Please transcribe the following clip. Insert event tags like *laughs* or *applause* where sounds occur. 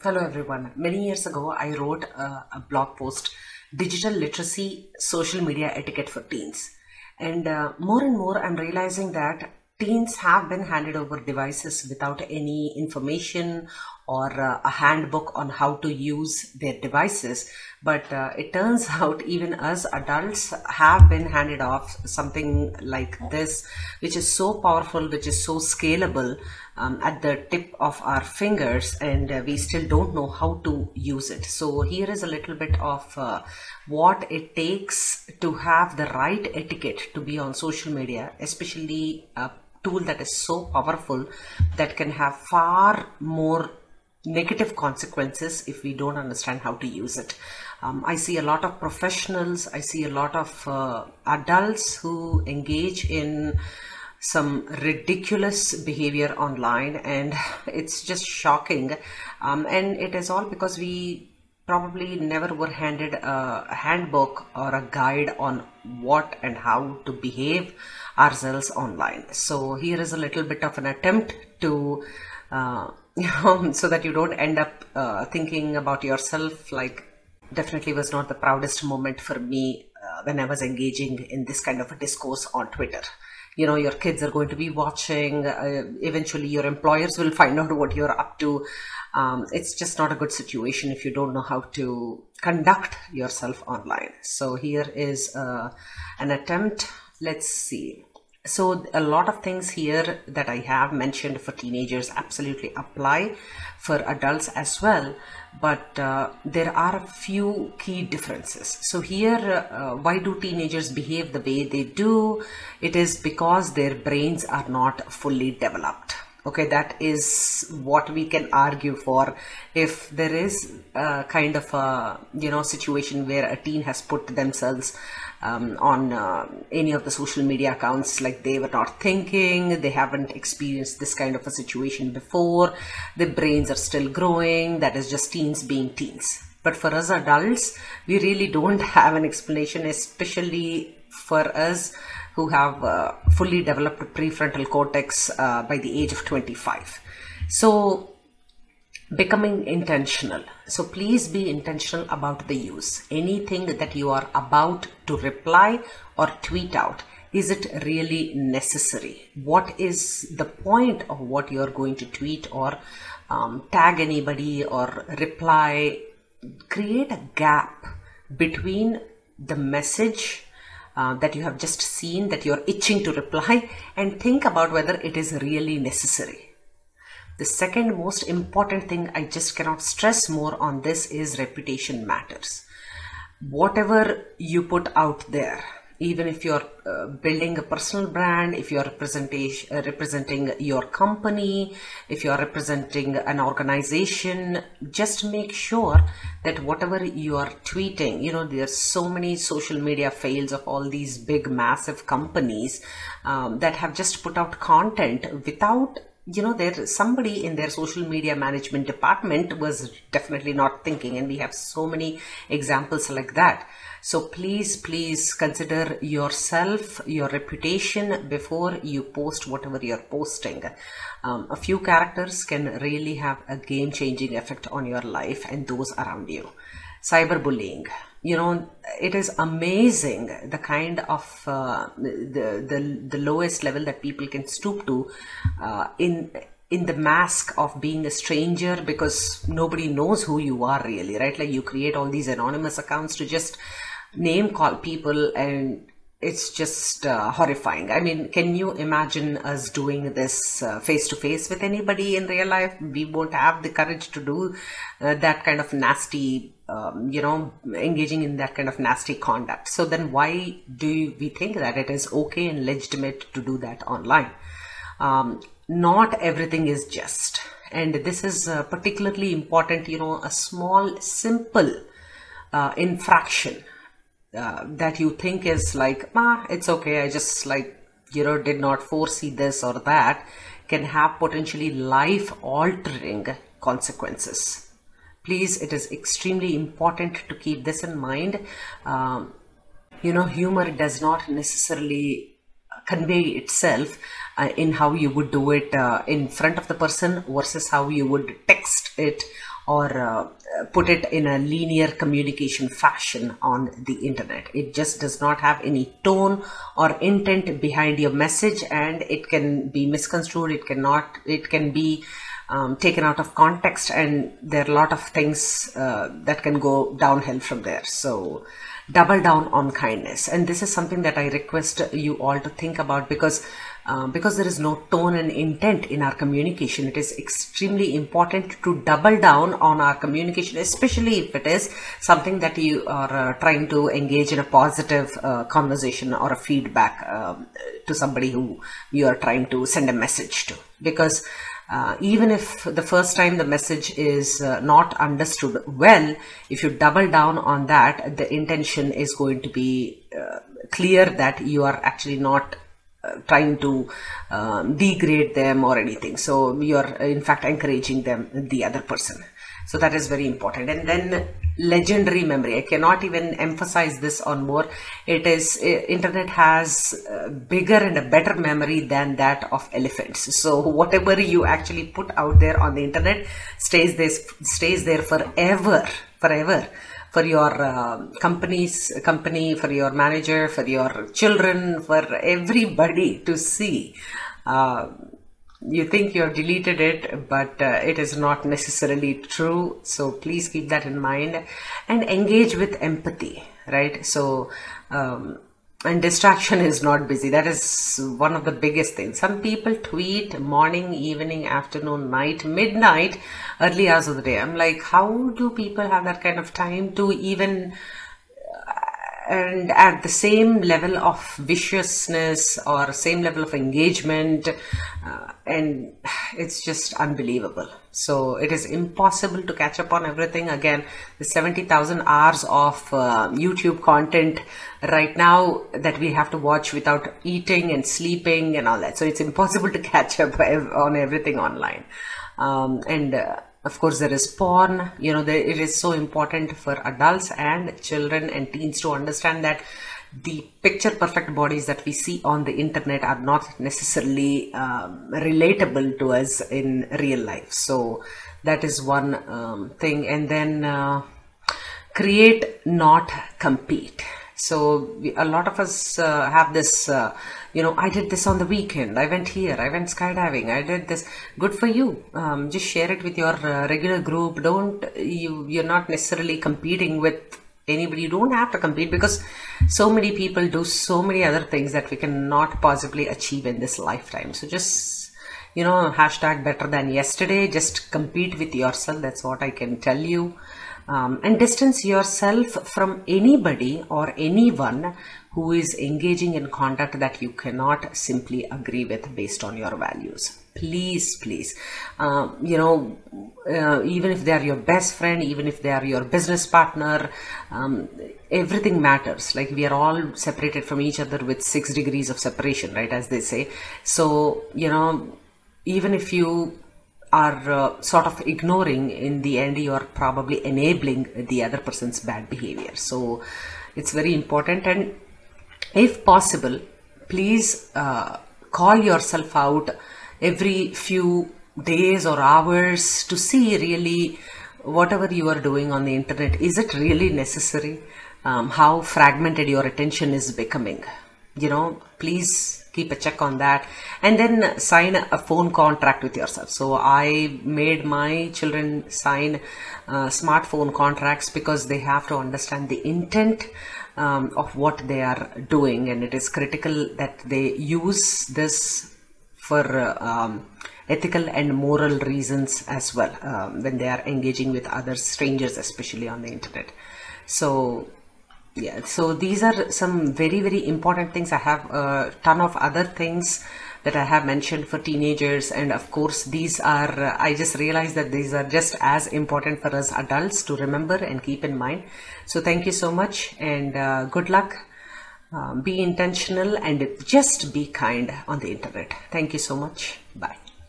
Hello, everyone. Many years ago, I wrote a, a blog post Digital Literacy Social Media Etiquette for Teens. And uh, more and more, I'm realizing that teens have been handed over devices without any information or uh, a handbook on how to use their devices. But uh, it turns *laughs* out even us adults have been handed off something like this, which is so powerful, which is so scalable um, at the tip of our fingers, and uh, we still don't know how to use it. So, here is a little bit of uh, what it takes to have the right etiquette to be on social media, especially a tool that is so powerful that can have far more negative consequences if we don't understand how to use it. Um, I see a lot of professionals, I see a lot of uh, adults who engage in some ridiculous behavior online, and *laughs* it's just shocking. Um, and it is all because we probably never were handed a handbook or a guide on what and how to behave ourselves online. So, here is a little bit of an attempt to uh, *laughs* so that you don't end up uh, thinking about yourself like definitely was not the proudest moment for me uh, when I was engaging in this kind of a discourse on Twitter. You know, your kids are going to be watching, uh, eventually, your employers will find out what you're up to. Um, it's just not a good situation if you don't know how to conduct yourself online. So, here is uh, an attempt. Let's see so a lot of things here that i have mentioned for teenagers absolutely apply for adults as well but uh, there are a few key differences. So here uh, why do teenagers behave the way they do? It is because their brains are not fully developed. Okay that is what we can argue for. If there is a kind of a you know situation where a teen has put themselves um, on uh, any of the social media accounts like they were not thinking they haven't experienced this kind of a situation before. Their brains are still growing that is just teens being teens. But for us adults we really don't *laughs* have an explanation especially for us who have uh, fully developed prefrontal cortex uh, by the age of 25 so becoming intentional. So please be intentional about the use. Anything that you are about to reply or tweet out is it really necessary? What is the point of what you're going to tweet or um, tag anybody or reply? Create a gap between the message uh, that you have just seen that you're itching to reply and think about whether it is really necessary the second most important thing I just cannot stress more on this is reputation matters. Whatever you put out there, even if you're uh, building a personal brand, if you're representation, uh, representing your company, if you're representing an organization, just make sure that whatever you are tweeting, you know, there's so many social media fails of all these big, massive companies um, that have just put out content without you know there somebody in their social media management department was definitely not thinking and we have so many examples like that. So please please consider yourself your reputation before you post whatever you're posting. Um, a few characters can really have a game changing effect on your life and those around you cyberbullying. You know it is amazing the kind of uh, the, the the lowest level that people can stoop to uh, in in the mask of being a stranger because nobody knows who you are really right? Like you create all these anonymous accounts to just name call people and it's just uh, horrifying. I mean, can you imagine us doing this face to face with anybody in real life? We won't have the courage to do uh, that kind of nasty, um, you know, engaging in that kind of nasty conduct. So then, why do we think that it is okay and legitimate to do that online? Um, not everything is just, and this is uh, particularly important. You know, a small, simple uh, infraction uh, that you think is like ah it's okay. I just like you know did not foresee this or that can have potentially life altering consequences. Please it is extremely important to keep this in mind. Um, you know humor does not necessarily convey itself uh, in how you would do it uh, in front of the person versus how you would text it or uh, put it in a linear communication fashion on the internet. It just does not have any tone or intent behind your message and it can be misconstrued. It cannot, it can be um, taken out of context and there are a lot of things uh, that can go downhill from there. So double down on kindness. And this is something that I request you all to think about because uh, because there is no tone and intent in our communication, it is extremely important to double down on our communication, especially if it is something that you are uh, trying to engage in a positive uh, conversation or a feedback um, to somebody who you are trying to send a message to. Because uh, even if the first time the message is uh, not understood well, if you double down on that, the intention is going to be uh, clear that you are actually not trying to um, degrade them or anything. So you're in fact encouraging them, the other person. So that is very important. And then legendary memory. I cannot even emphasize this on more. It is, internet has uh, bigger and a better memory than that of elephants. So whatever you actually put out there on the internet stays there, stays there forever, forever for your uh, company's company, for your manager, for your children, for everybody to see. Uh, you think you have deleted it, but uh, it is not necessarily true. So please keep that in mind and engage with empathy, right? So, um, and distraction *laughs* is not busy. That is one of the biggest things. Some people tweet morning evening afternoon night midnight early hours of the day. I'm like how do people have that kind of time to even and at the same level of viciousness or same level of engagement uh, and it's just unbelievable. So it is impossible to catch up on everything. Again the 70000 hours of uh, youtube content right now that we have to watch without eating and sleeping and all that. So it's impossible to *laughs* catch up on everything online. Um, and uh, of course there is porn. You know there, it is so important for adults and children and teens to understand that the picture perfect bodies that we see on the internet are not necessarily um, relatable to us in real life. So that is one um, thing. And then uh, create not compete so we, a lot of us uh, have this uh, you know i did this on the weekend. I went here. I went skydiving. I did this. Good for you. Um, just share it with your uh, regular group. Don't you you're not necessarily competing with anybody. You don't have to compete because so many people do so many other things that we cannot possibly achieve in this lifetime. So just you know hashtag better than yesterday. Just compete with yourself. That's what i can tell you um, and distance yourself from anybody or anyone who is engaging in conduct that you cannot simply agree with based on your values. Please please. Uh, you know uh, even if they are your best friend even if they are your business partner um, everything matters. Like we are all separated from each other with six degrees of separation right as they say. So you know even if you are uh, sort of ignoring in the end you are probably enabling the other person's bad behavior. So it's very important. And if possible please uh, call yourself out every few days or hours to see really whatever you are doing on the internet. Is it really necessary? Um, how fragmented your attention is becoming? You know please keep a check on that and then sign a phone contract with yourself. So i made my children sign uh, smartphone contracts because they have to understand the intent um, of what they are doing. And it is critical that they use this for uh, um, ethical and moral reasons as well um, when they are engaging with other strangers especially on the internet. So yeah so these are some very very important things. I have a ton of other things that i have mentioned for teenagers. And of course these are i just realized that these are just as important for us adults to remember and keep in mind. So thank you so much and uh, good luck. Um, be intentional and just be kind on the internet. Thank you so much. Bye